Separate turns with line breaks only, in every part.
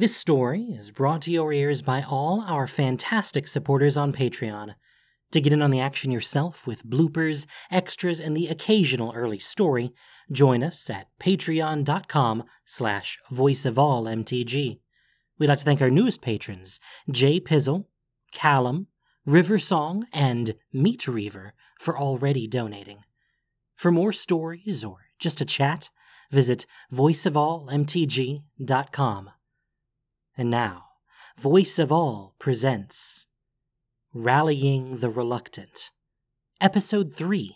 This story is brought to your ears by all our fantastic supporters on Patreon. To get in on the action yourself with bloopers, extras, and the occasional early story, join us at patreon.com slash voiceofallmtg. We'd like to thank our newest patrons, Jay Pizzle, Callum, Riversong, and Meat Reaver for already donating. For more stories or just a chat, visit voiceofallmtg.com. And now, Voice of All presents Rallying the Reluctant, Episode 3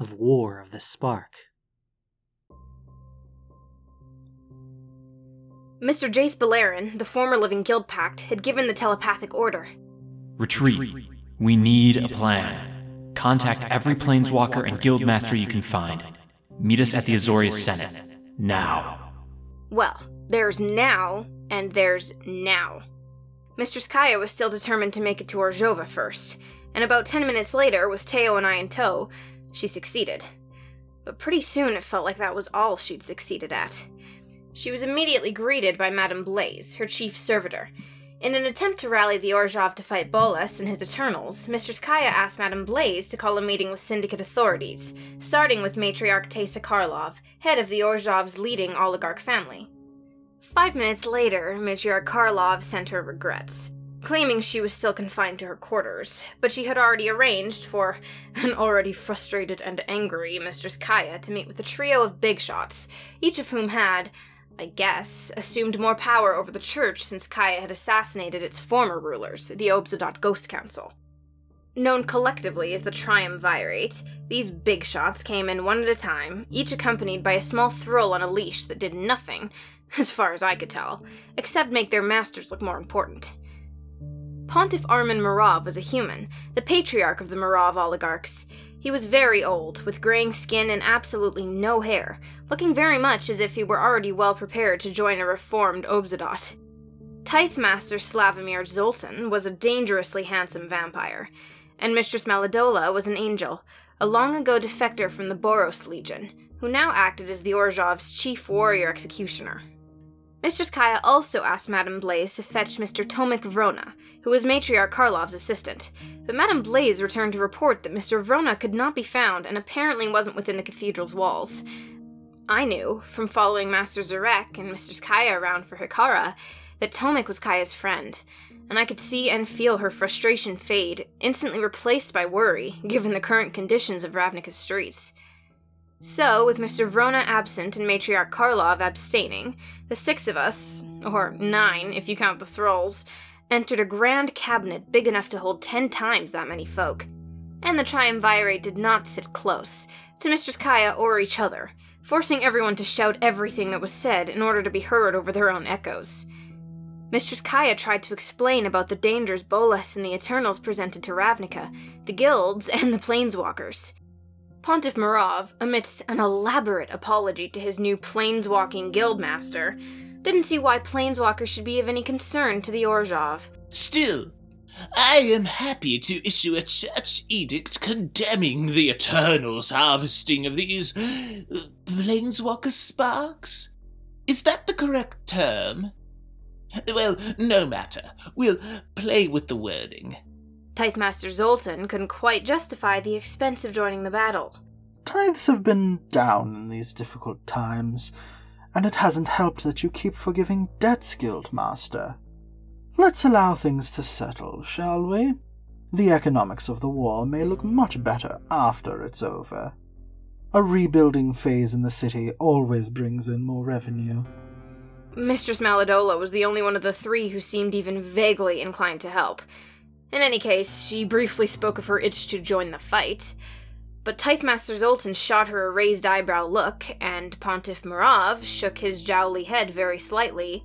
of War of the Spark.
Mr. Jace Beleren, the former living guild pact, had given the telepathic order.
Retreat. We need a plan. Contact every planeswalker and guildmaster you can find. Meet us at the Azorius Senate. Now.
Well, there's now, and there's now. Mistress Kaya was still determined to make it to Orzhova first, and about ten minutes later, with Teo and I in tow, she succeeded. But pretty soon it felt like that was all she'd succeeded at. She was immediately greeted by Madame Blaze, her chief servitor. In an attempt to rally the Orzhov to fight Bolas and his Eternals, Mistress Kaya asked Madame Blaze to call a meeting with syndicate authorities, starting with matriarch Teysa Karlov, head of the Orzhov's leading oligarch family. Five minutes later, matriarch Karlov sent her regrets, claiming she was still confined to her quarters, but she had already arranged for an already frustrated and angry Mistress Kaya to meet with a trio of big shots, each of whom had, I guess, assumed more power over the church since Kaya had assassinated its former rulers, the Obzedat Ghost Council. Known collectively as the Triumvirate, these big shots came in one at a time, each accompanied by a small thrall on a leash that did nothing, as far as I could tell, except make their masters look more important. Pontiff Armin Marov was a human, the patriarch of the Marov oligarchs. He was very old, with graying skin and absolutely no hair, looking very much as if he were already well prepared to join a reformed Obzedat. Tithe Master Slavomir Zoltan was a dangerously handsome vampire, and Mistress Maladola was an angel, a long ago defector from the Boros Legion, who now acted as the Orzhov's chief warrior executioner. Mistress Kaya also asked Madame Blaze to fetch Mr. Tomik Vrona, who was Matriarch Karlov's assistant, but Madame Blaze returned to report that Mr. Vrona could not be found and apparently wasn't within the cathedral's walls. I knew, from following Master Zarek and Mistress Kaya around for Hekara, that Tomik was Kaya's friend, and I could see and feel her frustration fade, instantly replaced by worry, given the current conditions of Ravnica's streets. So, with Mr. Vrona absent and Matriarch Karlov abstaining, the six of us, or nine if you count the thralls, entered a grand cabinet big enough to hold ten times that many folk. And the Triumvirate did not sit close to Mistress Kaya or each other, forcing everyone to shout everything that was said in order to be heard over their own echoes. Mistress Kaya tried to explain about the dangers Bolas and the Eternals presented to Ravnica, the guilds, and the Planeswalkers. Pontiff Marov, amidst an elaborate apology to his new planeswalking guildmaster, didn't see why planeswalkers should be of any concern to the Orzhov.
Still, I am happy to issue a church edict condemning the Eternals' harvesting of these uh, planeswalker sparks. Is that the correct term? Well, no matter. We'll play with the wording.
Tithe Master Zoltan couldn't quite justify the expense of joining the battle.
Tithes have been down in these difficult times, and it hasn't helped that you keep forgiving debts, Guildmaster. Let's allow things to settle, shall we? The economics of the war may look much better after it's over. A rebuilding phase in the city always brings in more revenue.
Mistress Maladola was the only one of the three who seemed even vaguely inclined to help. In any case, she briefly spoke of her itch to join the fight. But Tithe Master Zoltan shot her a raised eyebrow look, and Pontiff Marov shook his jowly head very slightly,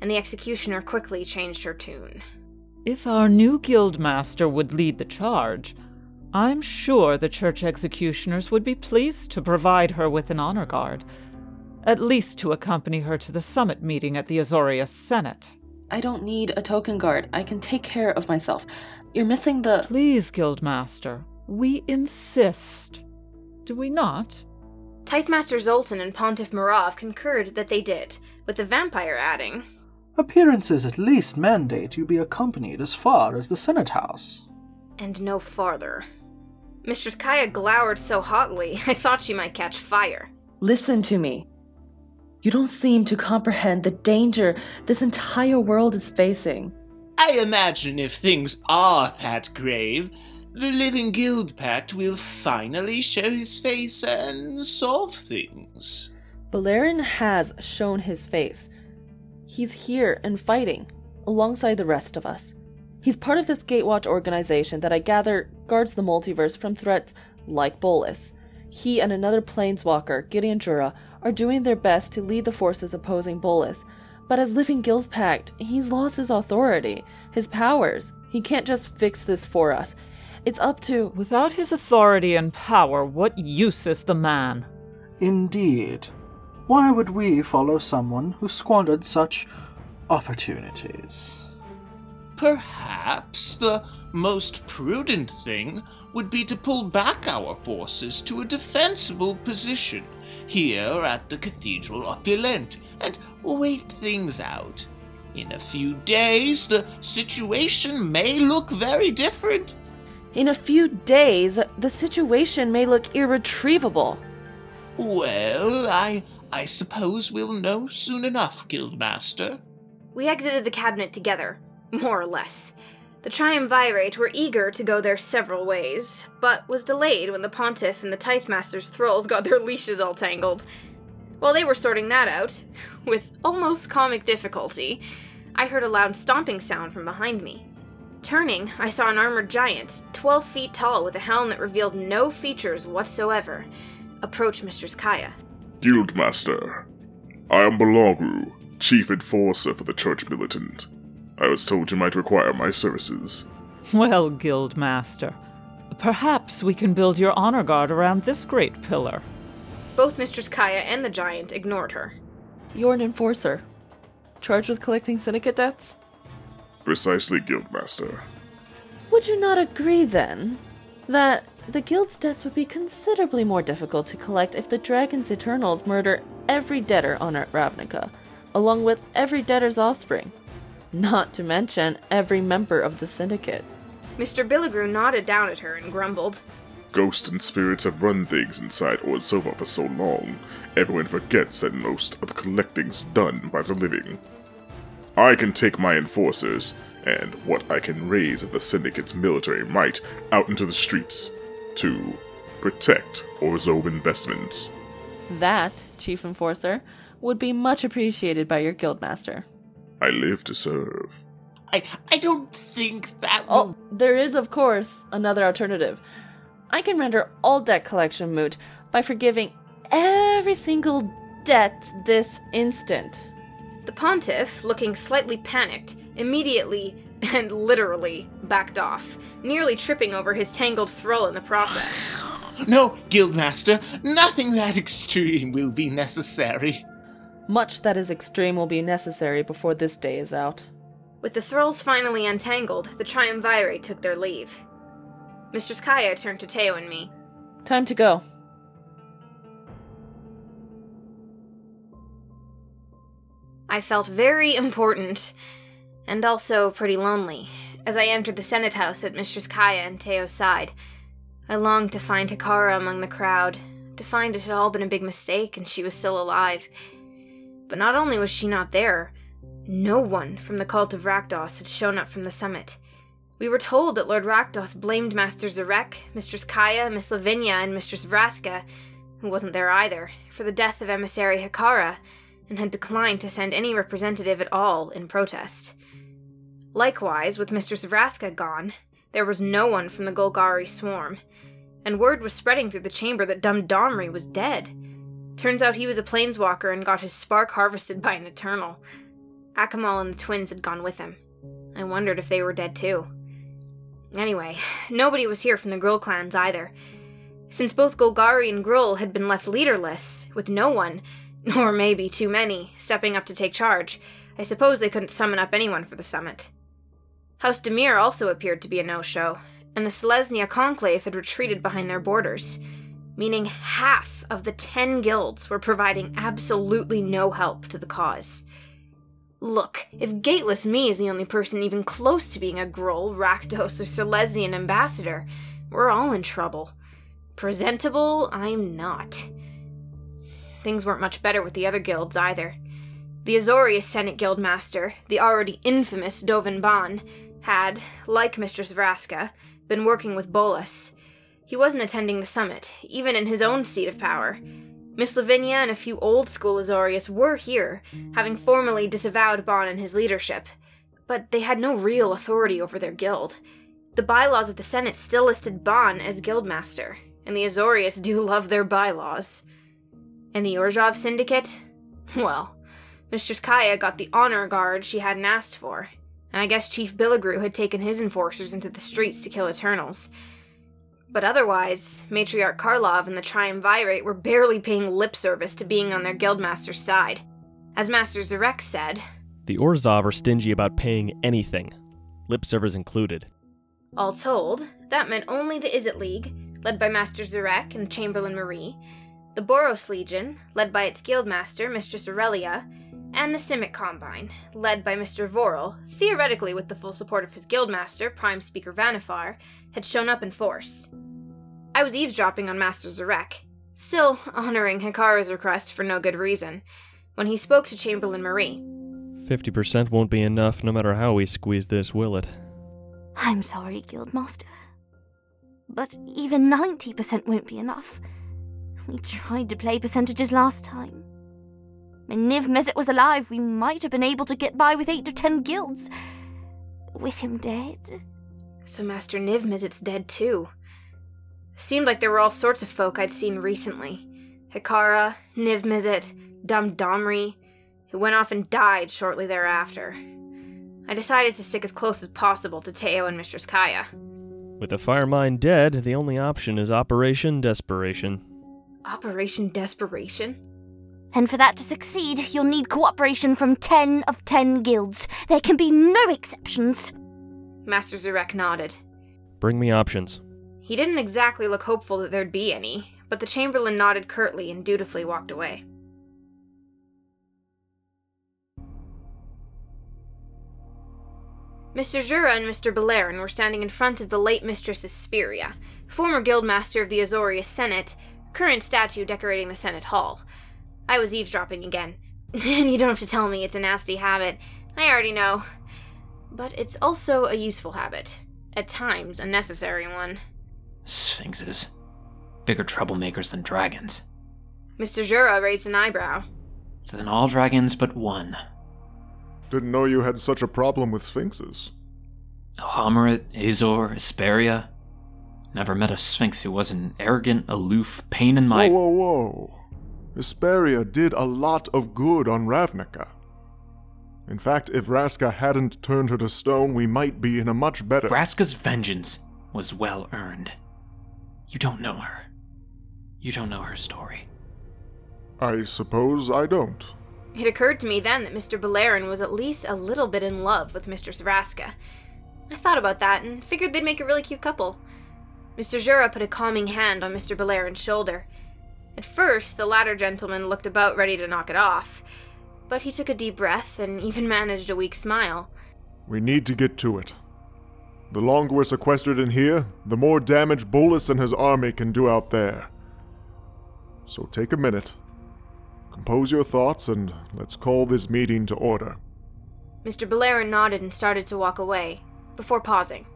and the executioner quickly changed her tune.
If our new guildmaster would lead the charge, I'm sure the church executioners would be pleased to provide her with an honor guard, at least to accompany her to the summit meeting at the Azorius Senate.
I don't need a token guard. I can take care of myself. You're missing the.
Please, Guildmaster, we insist. Do we not?
Tithe Master Zoltan and Pontiff Marov concurred that they did, with the vampire adding,
Appearances at least mandate you be accompanied as far as the Senate House.
And no farther. Mistress Kaya glowered so hotly, I thought she might catch fire.
Listen to me. You don't seem to comprehend the danger this entire world is facing.
I imagine if things are that grave, the Living Guild Pact will finally show his face and solve things.
Beleren has shown his face. He's here and fighting, alongside the rest of us. He's part of this Gatewatch organization that I gather guards the multiverse from threats like Bolas. He and another planeswalker, Gideon Jura, are doing their best to lead the forces opposing Bolas. But as Living Guild Pact, he's lost his authority, his powers. He can't just fix this for us. It's up to.
Without his authority and power, what use is the man?
Indeed. Why would we follow someone who squandered such opportunities?
Perhaps the most prudent thing would be to pull back our forces to a defensible position here at the Cathedral Opulent and wait things out. In a few days, the situation may look very different.
In a few days, the situation may look irretrievable.
Well, I I suppose we'll know soon enough, Guildmaster.
We exited the cabinet together, more or less. The Triumvirate were eager to go their several ways, but was delayed when the Pontiff and the tithe master's thralls got their leashes all tangled. While they were sorting that out, with almost comic difficulty, I heard a loud stomping sound from behind me. Turning, I saw an armored giant, 12 feet tall with a helm that revealed no features whatsoever, approach Mistress Kaya.
Guildmaster, I am Bilagru, Chief Enforcer for the Church Militant. I was told you might require my services.
Well, Guildmaster, perhaps we can build your honor guard around this great pillar.
Both Mistress Kaya and the giant ignored her.
You're an enforcer, charged with collecting syndicate debts?
Precisely, Guildmaster.
Would you not agree, then, that the guild's debts would be considerably more difficult to collect if the Dragon's Eternals murder every debtor on Ravnica, along with every debtor's offspring? Not to mention every member of the syndicate.
Mr. Bilagru nodded down at her and grumbled.
Ghosts and spirits have run things inside Orzhova for so long, everyone forgets that most of the collecting's done by the living. I can take my enforcers, and what I can raise of the Syndicate's military might out into the streets to protect Orzhov investments.
That, Chief Enforcer, would be much appreciated by your guildmaster.
I live to serve.
I I don't think that
Oh, there is, of course, another alternative. I can render all debt collection moot by forgiving every single debt this instant.
The Pontiff, looking slightly panicked, immediately and literally backed off, nearly tripping over his tangled thrall in the process.
No, Guildmaster, nothing that extreme will be necessary.
Much that is extreme will be necessary before this day is out.
With the thralls finally untangled, the Triumvirate took their leave. Mistress Kaya turned to Teo and me.
Time to go.
I felt very important, and also pretty lonely, as I entered the Senate House at Mistress Kaya and Teo's side. I longed to find Hekara among the crowd, to find it had all been a big mistake and she was still alive. But not only was she not there, no one from the cult of Rakdos had shown up from the summit. We were told that Lord Rakdos blamed Master Zarek, Mistress Kaya, Miss Lavinia, and Mistress Vraska, who wasn't there either, for the death of emissary Hekara, and had declined to send any representative at all in protest. Likewise, with Mistress Vraska gone, there was no one from the Golgari swarm, and word was spreading through the chamber that Dum Domri was dead. Turns out he was a planeswalker and got his spark harvested by an Eternal. Akamal and the twins had gone with him. I wondered if they were dead too. Anyway, nobody was here from the Gruul clans either. Since both Golgari and Gruul had been left leaderless, with no one, or maybe too many, stepping up to take charge, I suppose they couldn't summon up anyone for the summit. House Dimir also appeared to be a no show, and the Selesnya Conclave had retreated behind their borders, meaning half of the ten guilds were providing absolutely no help to the cause. Look, if Gateless Me is the only person even close to being a Gruul, Rakdos, or Selesnya ambassador, we're all in trouble. Presentable, I'm not. Things weren't much better with the other guilds either. The Azorius Senate Guildmaster, the already infamous Dovin Baan, had, like Mistress Vraska, been working with Bolas. He wasn't attending the summit, even in his own seat of power. Miss Lavinia and a few old school Azorius were here, having formally disavowed Baan and his leadership, but they had no real authority over their guild. The bylaws of the Senate still listed Baan as guildmaster, and the Azorius do love their bylaws. And the Orzhov Syndicate? Well, Mistress Kaya got the honor guard she hadn't asked for, and I guess Chief Bilagru had taken his enforcers into the streets to kill Eternals. But otherwise, Matriarch Karlov and the Triumvirate were barely paying lip service to being on their guildmaster's side. As Master Zarek said,
The Orzhov are stingy about paying anything, lip service included.
all told, that meant only the Izzet League, led by Master Zarek and Chamberlain Maree, the Boros Legion, led by its guildmaster, Mistress Aurelia, and the Simic Combine, led by Mr. Vorel, theoretically with the full support of his guildmaster, Prime Speaker Vanifar, had shown up in force. I was eavesdropping on Master Zarek, still honoring Hekara's request for no good reason, when he spoke to Chamberlain Maree.
50% won't be enough no matter how we squeeze this, will it?
I'm sorry, Guildmaster. But even 90% won't be enough. We tried to play percentages last time. When Niv Mizzet was alive, we might have been able to get by with 8 to 10 guilds. With him dead.
So Master Niv Mizzet's dead too. Seemed like there were all sorts of folk I'd seen recently. Hekara, Niv Mizzet, Dum Domri, who went off and died shortly thereafter. I decided to stick as close as possible to Teo and Mistress Kaya.
With the Firemind dead, the only option is Operation Desperation.
Operation Desperation?
And for that to succeed, you'll need cooperation from 10 of 10 guilds. There can be no exceptions.
Master Zarek nodded.
Bring me options.
He didn't exactly look hopeful that there'd be any, but the Chamberlain nodded curtly and dutifully walked away. Mr. Jura and Mr. Beleren were standing in front of the late Mistress Isperia, former guildmaster of the Azorius Senate, current statue decorating the Senate Hall. I was eavesdropping again. and you don't have to tell me it's a nasty habit. I already know. But it's also a useful habit. At times, a necessary one.
Sphinxes. Bigger troublemakers than dragons.
Mr. Jura raised an eyebrow.
So then all dragons but one.
Didn't know you had such a problem with sphinxes.
Alhammarret, Azor, Isperia. Never met a sphinx who wasn't arrogant, aloof, pain in my.
Whoa, whoa, whoa. Isperia did a lot of good on Ravnica. In fact, if Vraska hadn't turned her to stone, we might be in a much better.
Vraska's vengeance was well earned. You don't know her. You don't know her story.
I suppose I don't.
It occurred to me then that Mr. Beleren was at least a little bit in love with Mistress Vraska. I thought about that and figured they'd make a really cute couple. Mr. Jura put a calming hand on Mr. Beleren's shoulder. At first, the latter gentleman looked about ready to knock it off, but he took a deep breath and even managed a weak smile.
We need to get to it. The longer we're sequestered in here, the more damage Bolas and his army can do out there. So take a minute. Compose your thoughts and let's call this meeting to order.
Mr. Beleren nodded and started to walk away, before pausing.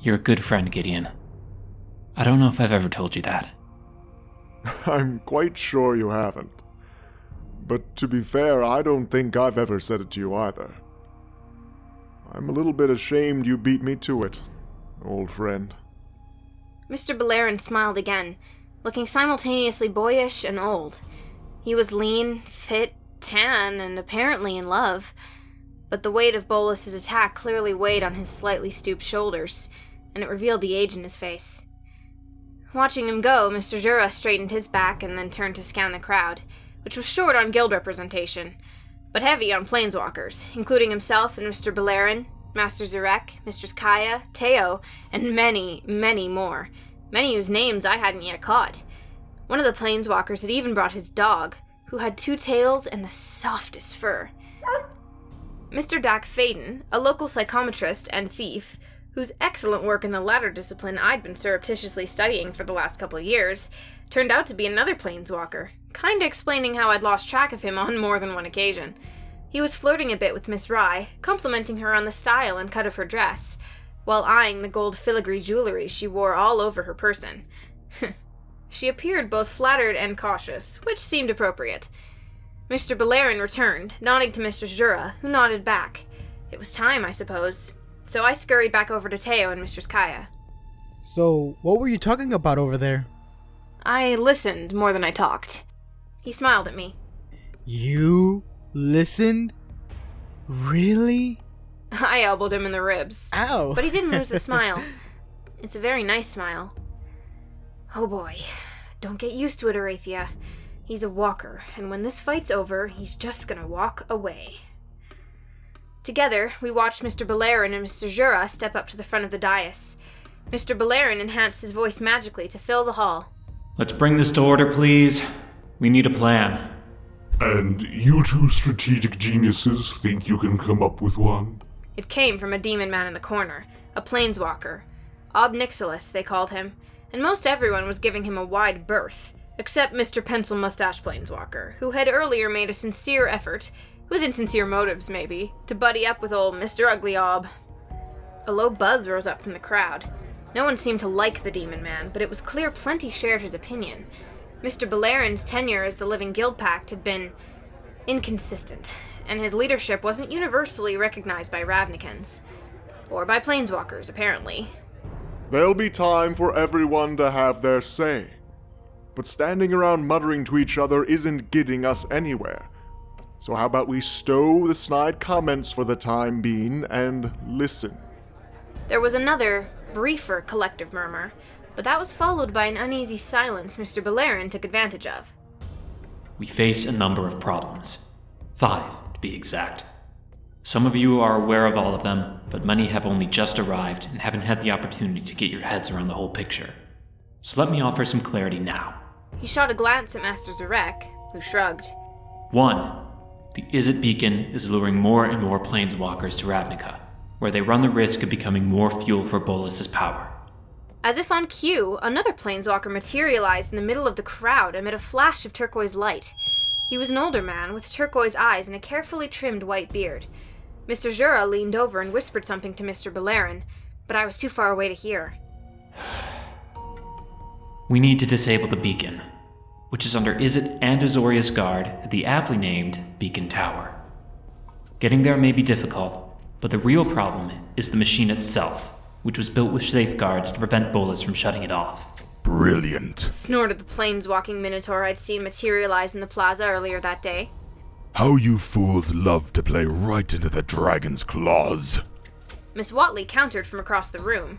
You're a good friend, Gideon. I don't know if I've ever told you that.
I'm quite sure you haven't. But to be fair, I don't think I've ever said it to you either. I'm a little bit ashamed you beat me to it, old friend.
Mr. Beleren smiled again, looking simultaneously boyish and old. He was lean, fit, tan, and apparently in love. But the weight of Bolas's attack clearly weighed on his slightly stooped shoulders, and it revealed the age in his face. Watching him go, Mr. Jura straightened his back and then turned to scan the crowd, which was short on guild representation, but heavy on planeswalkers, including himself and Mr. Beleren, Master Zarek, Mistress Kaya, Teo, and many, many more, many whose names I hadn't yet caught. One of the planeswalkers had even brought his dog, who had two tails and the softest fur. Mr. Dack Fayden, a local psychometrist and thief, whose excellent work in the latter discipline I'd been surreptitiously studying for the last couple of years, turned out to be another planeswalker, kinda explaining how I'd lost track of him on more than one occasion. He was flirting a bit with Miss Rye, complimenting her on the style and cut of her dress, while eyeing the gold filigree jewelry she wore all over her person. she appeared both flattered and cautious, which seemed appropriate. Mr. Beleren returned, nodding to Mr. Jura, who nodded back. It was time, I suppose. So I scurried back over to Teo and Mistress Kaya.
So, what were you talking about over there?
I listened more than I talked. He smiled at me.
You listened? Really?
I elbowed him in the ribs.
Ow.
But he didn't lose the smile. It's a very nice smile. Oh boy. Don't get used to it, Araithia. He's a walker, and when this fight's over, he's just gonna walk away. Together, we watched Mr. Beleren and Mr. Jura step up to the front of the dais. Mr. Beleren enhanced his voice magically to fill the hall.
Let's bring this to order, please. We need a plan.
And you two strategic geniuses think you can come up with one?
It came from a demon man in the corner, a planeswalker. Ob Nixilis, they called him, and most everyone was giving him a wide berth, except Mr. Pencil Mustache Planeswalker, who had earlier made a sincere effort, with insincere motives maybe, to buddy up with old Mr. Ugly Ob. A low buzz rose up from the crowd. No one seemed to like the Demon Man, but it was clear plenty shared his opinion. Mr. Beleren's tenure as the Living Guild Pact had been inconsistent, and his leadership wasn't universally recognized by Ravnicans. Or by Planeswalkers, apparently.
There'll be time for everyone to have their say. But standing around muttering to each other isn't getting us anywhere. So how about we stow the snide comments for the time being and listen?
There was another, briefer collective murmur, but that was followed by an uneasy silence Mr. Beleren took advantage of.
We face a number of problems. Five, to be exact. Some of you are aware of all of them, but many have only just arrived and haven't had the opportunity to get your heads around the whole picture. So let me offer some clarity now.
He shot a glance at Master Zarek, who shrugged.
One, the Izzet Beacon is luring more and more planeswalkers to Ravnica, where they run the risk of becoming more fuel for Bolas's power.
As if on cue, another planeswalker materialized in the middle of the crowd amid a flash of turquoise light. He was an older man with turquoise eyes and a carefully trimmed white beard. Mr. Jura leaned over and whispered something to Mr. Beleren, but I was too far away to hear.
We need to disable the beacon, which is under Izzet and Azorius Guard at the aptly named Beacon Tower. Getting there may be difficult, but the real problem is the machine itself, which was built with safeguards to prevent Bolas from shutting it off.
Brilliant.
Snorted the planeswalking minotaur I'd seen materialize in the plaza earlier that day.
How you fools love to play right into the dragon's claws.
Miss Huatli countered from across the room.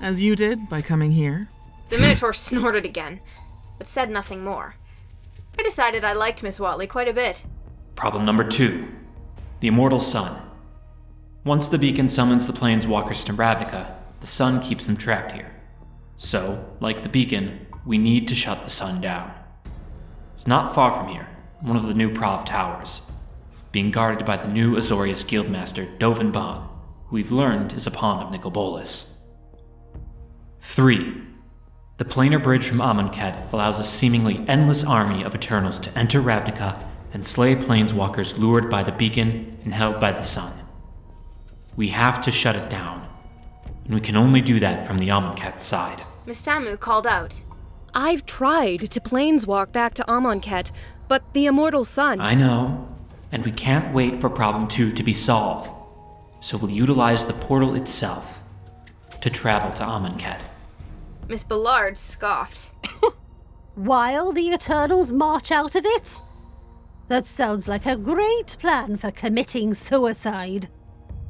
As you did by coming here.
The Minotaur snorted again, but said nothing more. I decided I liked Miss Huatli quite a bit.
Problem number two the Immortal Sun. Once the beacon summons the planeswalkers to Ravnica, the sun keeps them trapped here. So, like the beacon, we need to shut the sun down. It's not far from here, one of the new Prahv towers, being guarded by the new Azorius Guildmaster Dovin Baan, who we've learned is a pawn of Nicol Bolas. 3. The planar bridge from Amonkhet allows a seemingly endless army of Eternals to enter Ravnica and slay planeswalkers lured by the beacon and held by the sun. We have to shut it down, and we can only do that from the Amonkhet side.
Miss Samut called out.
I've tried to planeswalk back to Amonkhet, but the immortal sun.
I know, and we can't wait for problem two to be solved. So we'll utilize the portal itself to travel to Amonkhet.
Miss Ballard scoffed.
While the Eternals march out of it? That sounds like a great plan for committing suicide.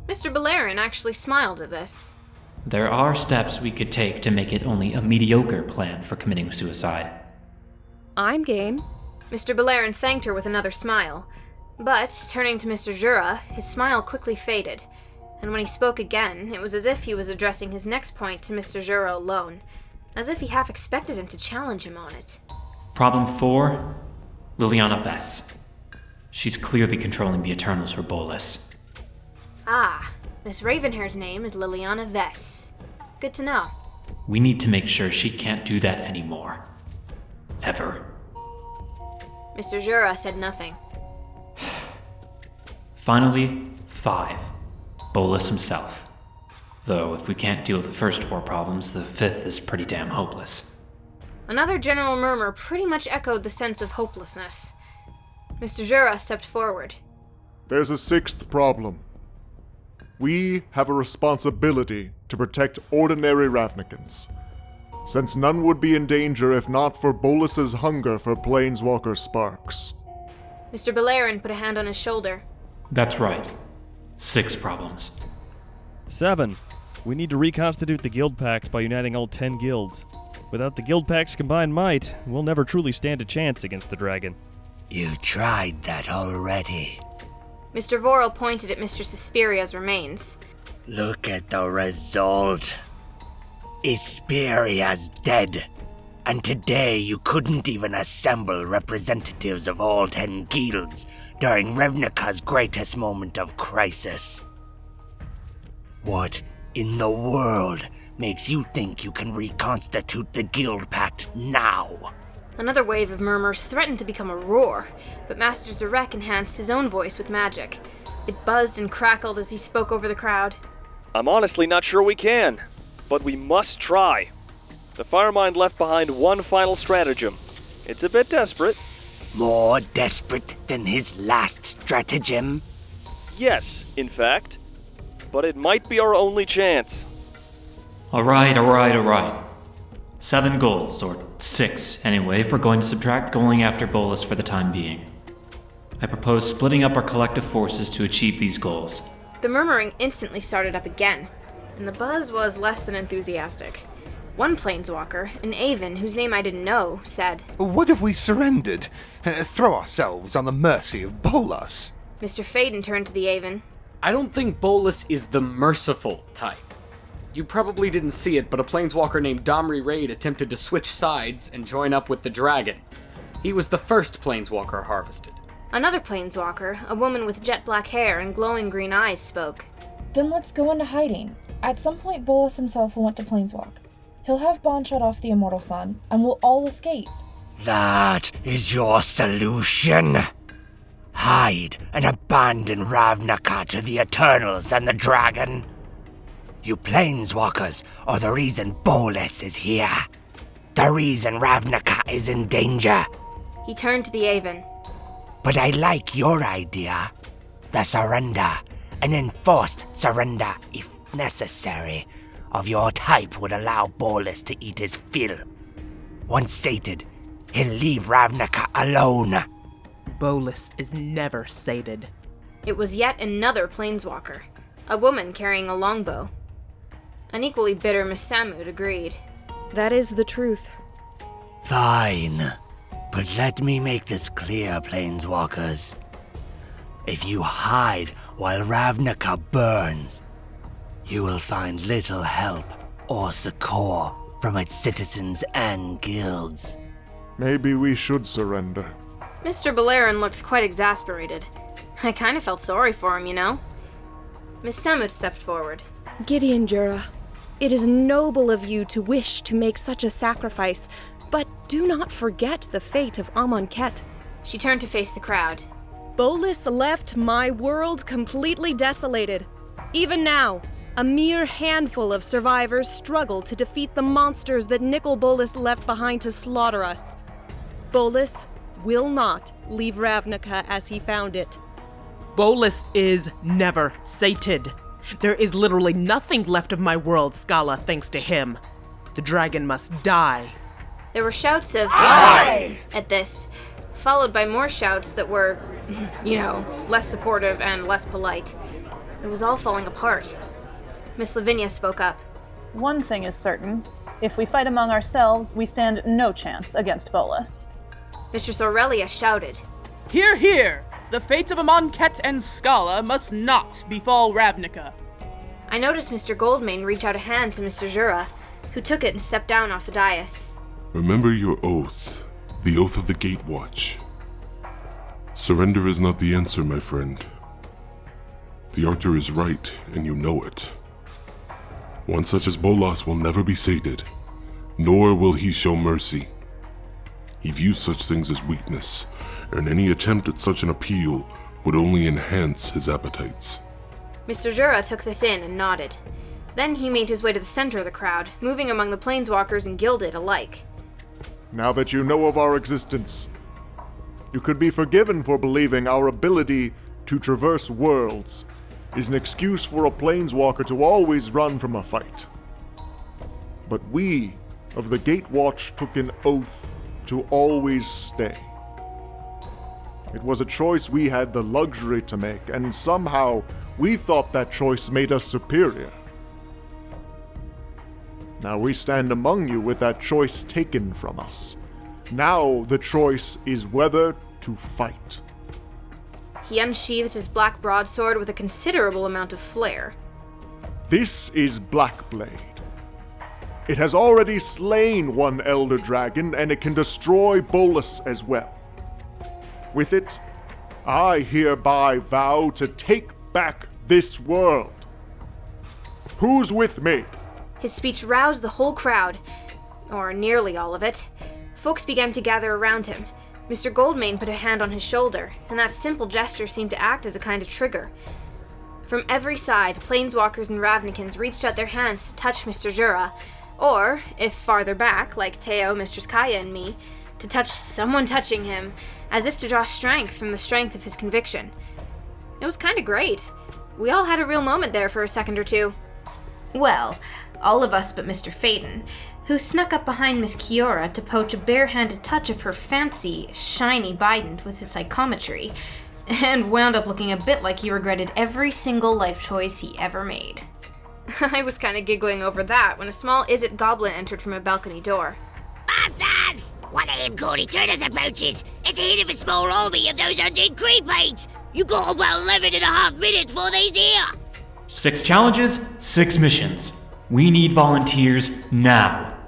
Mr. Beleren actually smiled at this.
There are steps we could take to make it only a mediocre plan for committing suicide.
I'm game.
Mr. Beleren thanked her with another smile. But, turning to Mr. Jura, his smile quickly faded, and when he spoke again, it was as if he was addressing his next point to Mr. Jura alone, as if he half expected him to challenge him on it.
Problem four Liliana Vess. She's clearly controlling the Eternals for Bolas.
Ah, Miss Ravenhair's name is Liliana Vess. Good to know.
We need to make sure she can't do that anymore. Ever.
Mr. Jura said nothing.
Finally, five. Bolas himself. Though, if we can't deal with the first four problems, the fifth is pretty damn hopeless.
Another general murmur pretty much echoed the sense of hopelessness. Mr. Jura stepped forward.
There's a sixth problem. We have a responsibility to protect ordinary Ravnicans, since none would be in danger if not for Bolas's hunger for Planeswalker sparks.
Mr. Beleren put a hand on his shoulder.
That's right. Six problems.
Seven. We need to reconstitute the Guild Pact by uniting all ten guilds. Without the Guild Pact's combined might, we'll never truly stand a chance against the dragon.
You tried that already.
Mr. Vorel pointed at Mr. Suspiria's remains.
Look at the result. Isperia's dead. And today you couldn't even assemble representatives of all ten guilds during Ravnica's greatest moment of crisis. What in the world makes you think you can reconstitute the Guild Pact now?
Another wave of murmurs threatened to become a roar, but Master Zarek enhanced his own voice with magic. It buzzed and crackled as he spoke over the crowd.
I'm honestly not sure we can, but we must try. The Firemind left behind one final stratagem. It's a bit desperate.
More desperate than his last stratagem?
Yes, in fact. But it might be our only chance.
Alright, alright, alright. Seven goals, or six anyway, if we're going to subtract going after Bolas for the time being. I propose splitting up our collective forces to achieve these goals.
The murmuring instantly started up again, and the buzz was less than enthusiastic. One planeswalker, an aven whose name I didn't know, said,
What if we surrendered? Uh, throw ourselves on the mercy of Bolas?
Mr. Fayden turned to the aven.
I don't think Bolas is the merciful type. You probably didn't see it, but a planeswalker named Domri Rade attempted to switch sides and join up with the dragon. He was the first planeswalker harvested.
Another planeswalker, a woman with jet black hair and glowing green eyes, spoke.
Then let's go into hiding. At some point, Bolas himself will want to planeswalk. He'll have Baan shut off the Immortal Sun, and we'll all escape.
That is your solution? Hide and abandon Ravnica to the Eternals and the Dragon? You planeswalkers are the reason Bolas is here. The reason Ravnica is in danger.
He turned to the aven.
But I like your idea. The surrender, an enforced surrender if necessary, of your type would allow Bolas to eat his fill. Once sated, he'll leave Ravnica alone.
Bolas is never sated.
It was yet another planeswalker, a woman carrying a longbow. An equally bitter Miss Samut agreed.
That is the truth.
Fine. But let me make this clear, Planeswalkers. If you hide while Ravnica burns, you will find little help or succor from its citizens and guilds.
Maybe we should surrender.
Mr. Beleren looked quite exasperated. I kind of felt sorry for him, you know. Miss Samut stepped forward.
Gideon Jura, it is noble of you to wish to make such a sacrifice, but do not forget the fate of Amonkhet.
She turned to face the crowd.
Bolas left my world completely desolated. Even now, a mere handful of survivors struggle to defeat the monsters that Nicol Bolas left behind to slaughter us. Bolas will not leave Ravnica as he found it.
Bolas is never sated. There is literally nothing left of my world, Skalla, thanks to him. The dragon must die.
There were shouts of Aye! at this, followed by more shouts that were, you know, less supportive and less polite. It was all falling apart. Miss Lavinia spoke up.
One thing is certain. If we fight among ourselves, we stand no chance against Bolas.
Mistress Aurelia shouted.
Hear, hear! The fates of Amonkhet and Skalla must not befall Ravnica.
I noticed Mr. Goldmane reach out a hand to Mr. Jura, who took it and stepped down off the dais.
Remember your oath, the oath of the Gatewatch. Watch. Surrender is not the answer, my friend. The archer is right, and you know it. One such as Bolas will never be sated, nor will he show mercy. He views such things as weakness, and any attempt at such an appeal would only enhance his appetites.
Mr. Jura took this in and nodded. Then he made his way to the center of the crowd, moving among the planeswalkers and gilded alike.
Now that you know of our existence, you could be forgiven for believing our ability to traverse worlds is an excuse for a planeswalker to always run from a fight. But we of the Gatewatch took an oath to always stay. It was a choice we had the luxury to make, and somehow we thought that choice made us superior. Now we stand among you with that choice taken from us. Now the choice is whether to fight.
He unsheathed his black broadsword with a considerable amount of flair.
This is Blackblade. It has already slain one Elder Dragon, and it can destroy Bolas as well. With it, I hereby vow to take back this world. Who's with me?
His speech roused the whole crowd, or nearly all of it. Folks began to gather around him. Mr. Goldmane put a hand on his shoulder, and that simple gesture seemed to act as a kind of trigger. From every side, planeswalkers and Ravnicans reached out their hands to touch Mr. Jura, or, if farther back, like Teo, Mistress Kaya, and me, to touch someone touching him, as if to draw strength from the strength of his conviction. It was kind of great. We all had a real moment there for a second or two. Well, all of us but Mr. Fayden, who snuck up behind Miss Kiora to poach a barehanded touch of her fancy, shiny bident with his psychometry, and wound up looking a bit like he regretted every single life choice he ever made. I was kind of giggling over that when a small Izzet goblin entered from a balcony door.
Bastards! One of them corny turners approaches. It's the head of a small army of those undead creepates. You got about 11 and a half minutes for these here.
Six challenges, six missions. We need volunteers now.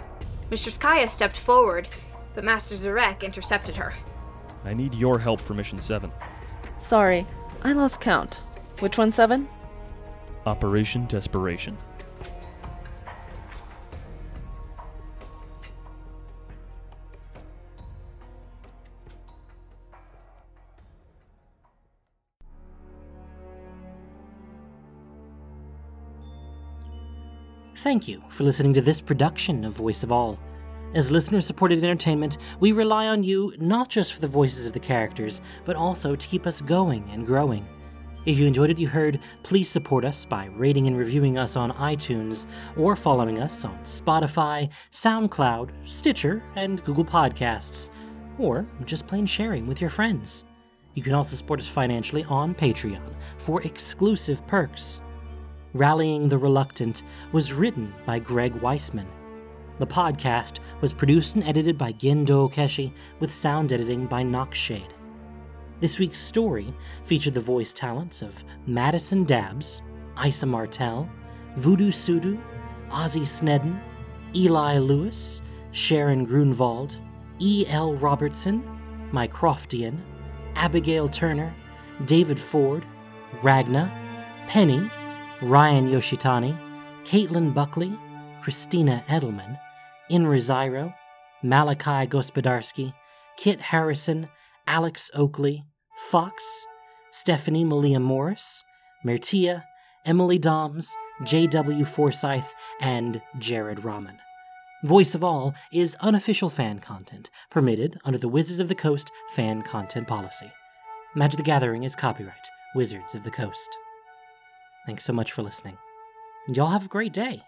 Mistress Kaya stepped forward, but Master Zarek intercepted her.
I need your help for mission 7.
Sorry, I lost count. Which one, 7?
Operation Desperation.
Thank you for listening to this production of Voice of All. As listener supported entertainment, we rely on you not just for the voices of the characters, but also to keep us going and growing. If you enjoyed what you heard, please support us by rating and reviewing us on iTunes or following us on Spotify, SoundCloud, Stitcher, and Google Podcasts, or just plain sharing with your friends. You can also support us financially on Patreon for exclusive perks. Rallying the Reluctant was written by Greg Weisman. The podcast was produced and edited by Gendo Okeshi, with sound editing by Noxshade. This week's story featured the voice talents of Madison Dabbs, Isa Martell, Voodoo Sudu, Ozzy Snedden, Eli Lewis, Sharon Grunwald, E. L. Robertson, Mycroftian, Abigail Turner, David Ford, Ragna, Penny, Ryan Yoshitani, Caitlin Buckley, Christina Edelman, Inra Zyro, Malachi Gospodarsky, Kit Harrison, Alex Oakley, Fox, Stephanie Malia Morris, Mertia, Emily Doms, J.W. Forsyth, and Jared Rahman. Voice of All is unofficial fan content, permitted under the Wizards of the Coast fan content policy. Magic the Gathering is copyright Wizards of the Coast. Thanks so much for listening. Y'all have a great day.